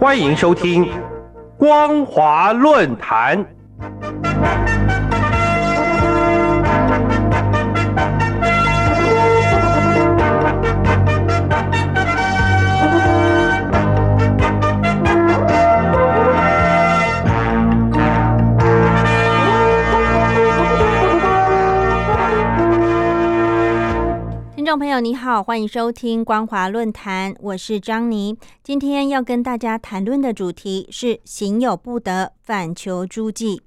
欢迎收听《光华论坛》。听众朋友，你好，欢迎收听光华论坛，我是张妮。今天要跟大家谈论的主题是“行有不得，反求诸暨”。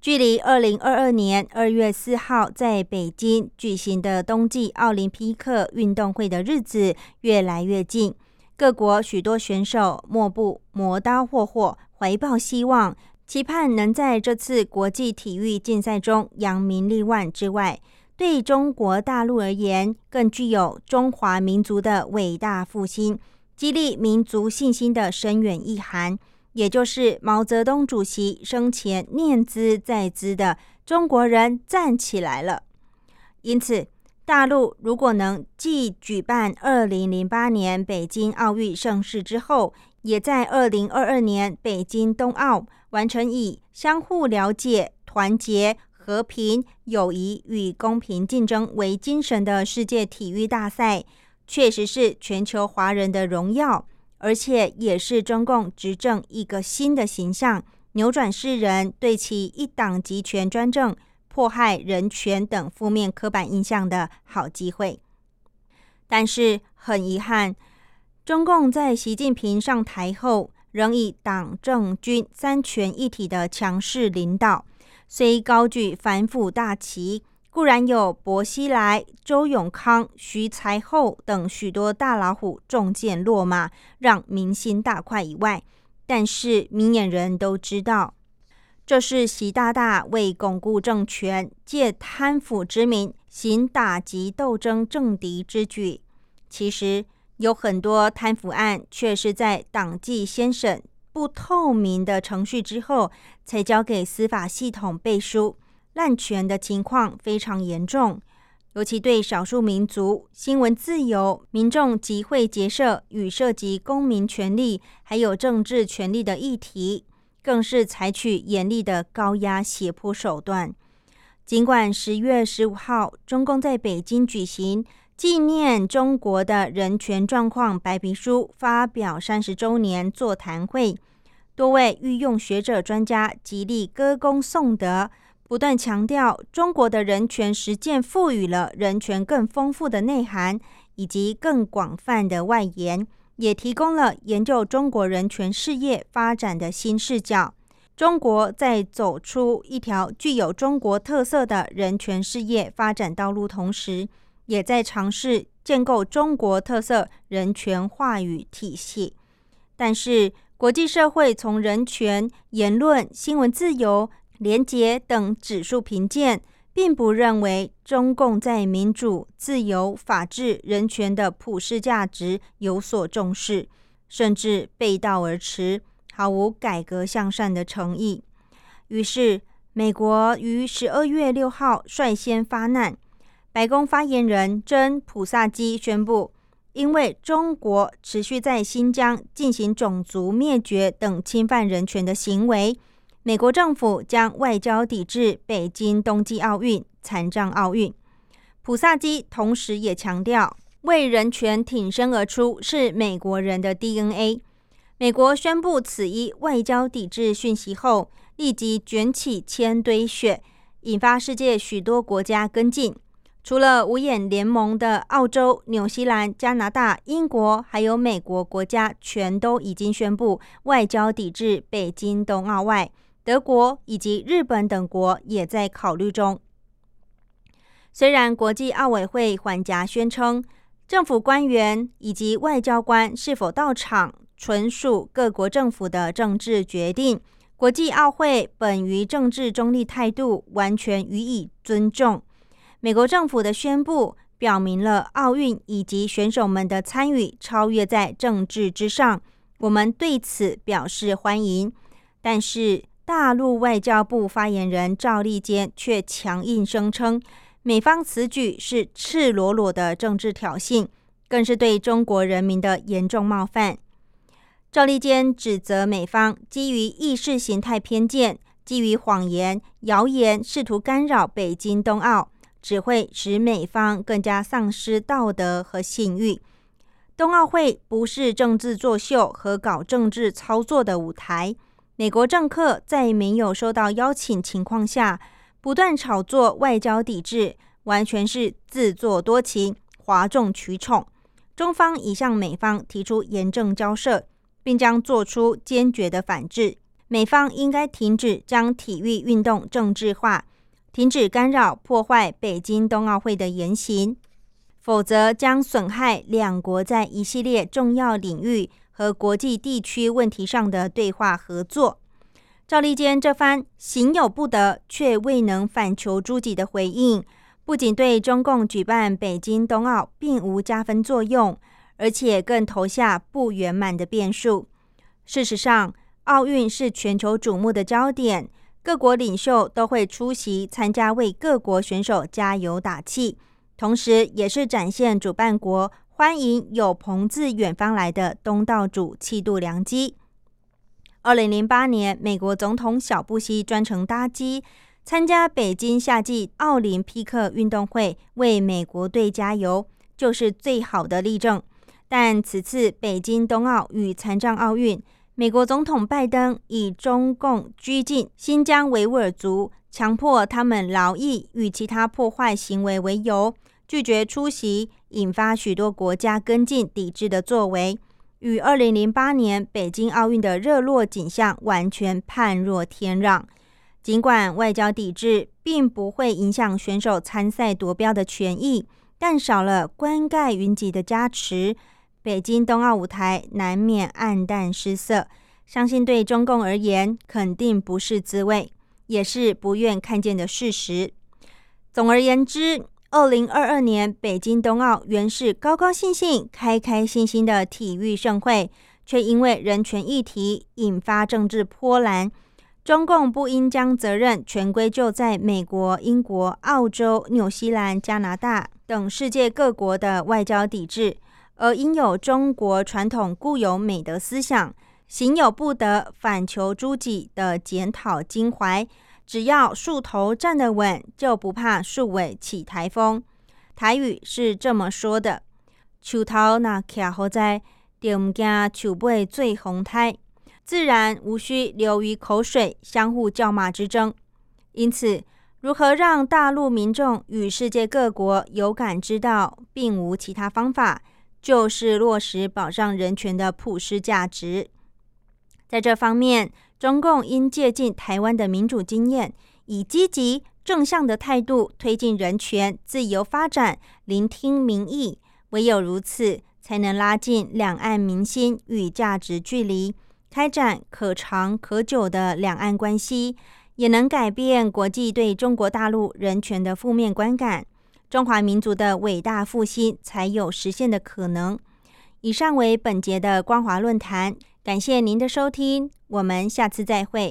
距离二零二二年二月四号在北京举行的冬季奥林匹克运动会的日子越来越近，各国许多选手莫不磨刀霍霍，怀抱希望，期盼能在这次国际体育竞赛中扬名立万之外。对中国大陆而言，更具有中华民族的伟大复兴、激励民族信心的深远意涵，也就是毛泽东主席生前念兹在兹的“中国人站起来了”。因此，大陆如果能继举办2008年北京奥运盛世之后，也在2022年北京冬奥完成以相互了解、团结。和平、友谊与公平竞争为精神的世界体育大赛，确实是全球华人的荣耀，而且也是中共执政一个新的形象，扭转世人对其一党集权专政、迫害人权等负面刻板印象的好机会。但是很遗憾，中共在习近平上台后，仍以党政军三权一体的强势领导。虽高举反腐大旗，固然有薄熙来、周永康、徐才厚等许多大老虎中箭落马，让民心大快以外，但是明眼人都知道，这是习大大为巩固政权，借贪腐之名行打击斗争政敌之举。其实有很多贪腐案，却是在党纪先审。不透明的程序之后，才交给司法系统背书，滥权的情况非常严重。尤其对少数民族、新闻自由、民众集会结社与涉及公民权利还有政治权利的议题，更是采取严厉的高压胁迫手段。尽管十月十五号，中共在北京举行纪念中国的人权状况白皮书发表三十周年座谈会。多位御用学者专家极力歌功颂德，不断强调中国的人权实践赋予了人权更丰富的内涵以及更广泛的外延，也提供了研究中国人权事业发展的新视角。中国在走出一条具有中国特色的人权事业发展道路同时，也在尝试建构中国特色人权话语体系，但是。国际社会从人权、言论、新闻自由、廉洁等指数评鉴，并不认为中共在民主、自由、法治、人权的普世价值有所重视，甚至背道而驰，毫无改革向善的诚意。于是，美国于十二月六号率先发难，白宫发言人真普萨基宣布。因为中国持续在新疆进行种族灭绝等侵犯人权的行为，美国政府将外交抵制北京冬季奥运、残障奥运。普萨基同时也强调，为人权挺身而出是美国人的 DNA。美国宣布此一外交抵制讯息后，立即卷起千堆雪，引发世界许多国家跟进。除了五眼联盟的澳洲、纽西兰、加拿大、英国，还有美国国家，全都已经宣布外交抵制北京冬奥外，德国以及日本等国也在考虑中。虽然国际奥委会缓颊宣称，政府官员以及外交官是否到场，纯属各国政府的政治决定，国际奥会本于政治中立态度，完全予以尊重。美国政府的宣布表明了奥运以及选手们的参与超越在政治之上，我们对此表示欢迎。但是，大陆外交部发言人赵立坚却强硬声称，美方此举是赤裸裸的政治挑衅，更是对中国人民的严重冒犯。赵立坚指责美方基于意识形态偏见、基于谎言、谣言，试图干扰北京冬奥，只会使美方更加丧失道德和信誉。冬奥会不是政治作秀和搞政治操作的舞台。美国政客在没有收到邀请情况下，不断炒作外交抵制，完全是自作多情、哗众取宠。中方已向美方提出严正交涉。并将做出坚决的反制。美方应该停止将体育运动政治化，停止干扰破坏北京冬奥会的言行，否则将损害两国在一系列重要领域和国际地区问题上的对话合作。赵立坚这番行有不得却未能反求诸己的回应，不仅对中共举办北京冬奥并无加分作用。而且更投下不圆满的变数。事实上，奥运是全球瞩目的焦点，各国领袖都会出席参加，为各国选手加油打气，同时也是展现主办国欢迎有朋自远方来的东道主气度良机。二零零八年，美国总统小布希专程搭机参加北京夏季奥林匹克运动会，为美国队加油，就是最好的例证。但此次北京冬奥与残障奥运，美国总统拜登以中共拘禁新疆维吾尔族、强迫他们劳役与其他破坏行为为由，拒绝出席，引发许多国家跟进抵制的作为，与二零零八年北京奥运的热络景象完全判若天壤。尽管外交抵制并不会影响选手参赛夺标的权益，但少了冠盖云集的加持。北京冬奥舞台难免黯淡失色，相信对中共而言肯定不是滋味，也是不愿看见的事实。总而言之，二零二二年北京冬奥原是高高兴兴、开开心心的体育盛会，却因为人权议题引发政治波澜。中共不应将责任全归咎在美国、英国、澳洲、纽西兰、加拿大等世界各国的外交抵制。而应有中国传统固有美德思想，行有不得，反求诸己的检讨襟怀。只要树头站得稳，就不怕树尾起台风。台语是这么说的：树头那卡好在，就唔惊树尾最红胎。自然无需流于口水，相互叫骂之争。因此，如何让大陆民众与世界各国有感知道，并无其他方法。就是落实保障人权的普世价值，在这方面，中共应借鉴台湾的民主经验，以积极正向的态度推进人权、自由发展，聆听民意。唯有如此，才能拉近两岸民心与价值距离，开展可长可久的两岸关系，也能改变国际对中国大陆人权的负面观感。中华民族的伟大复兴才有实现的可能。以上为本节的光华论坛，感谢您的收听，我们下次再会。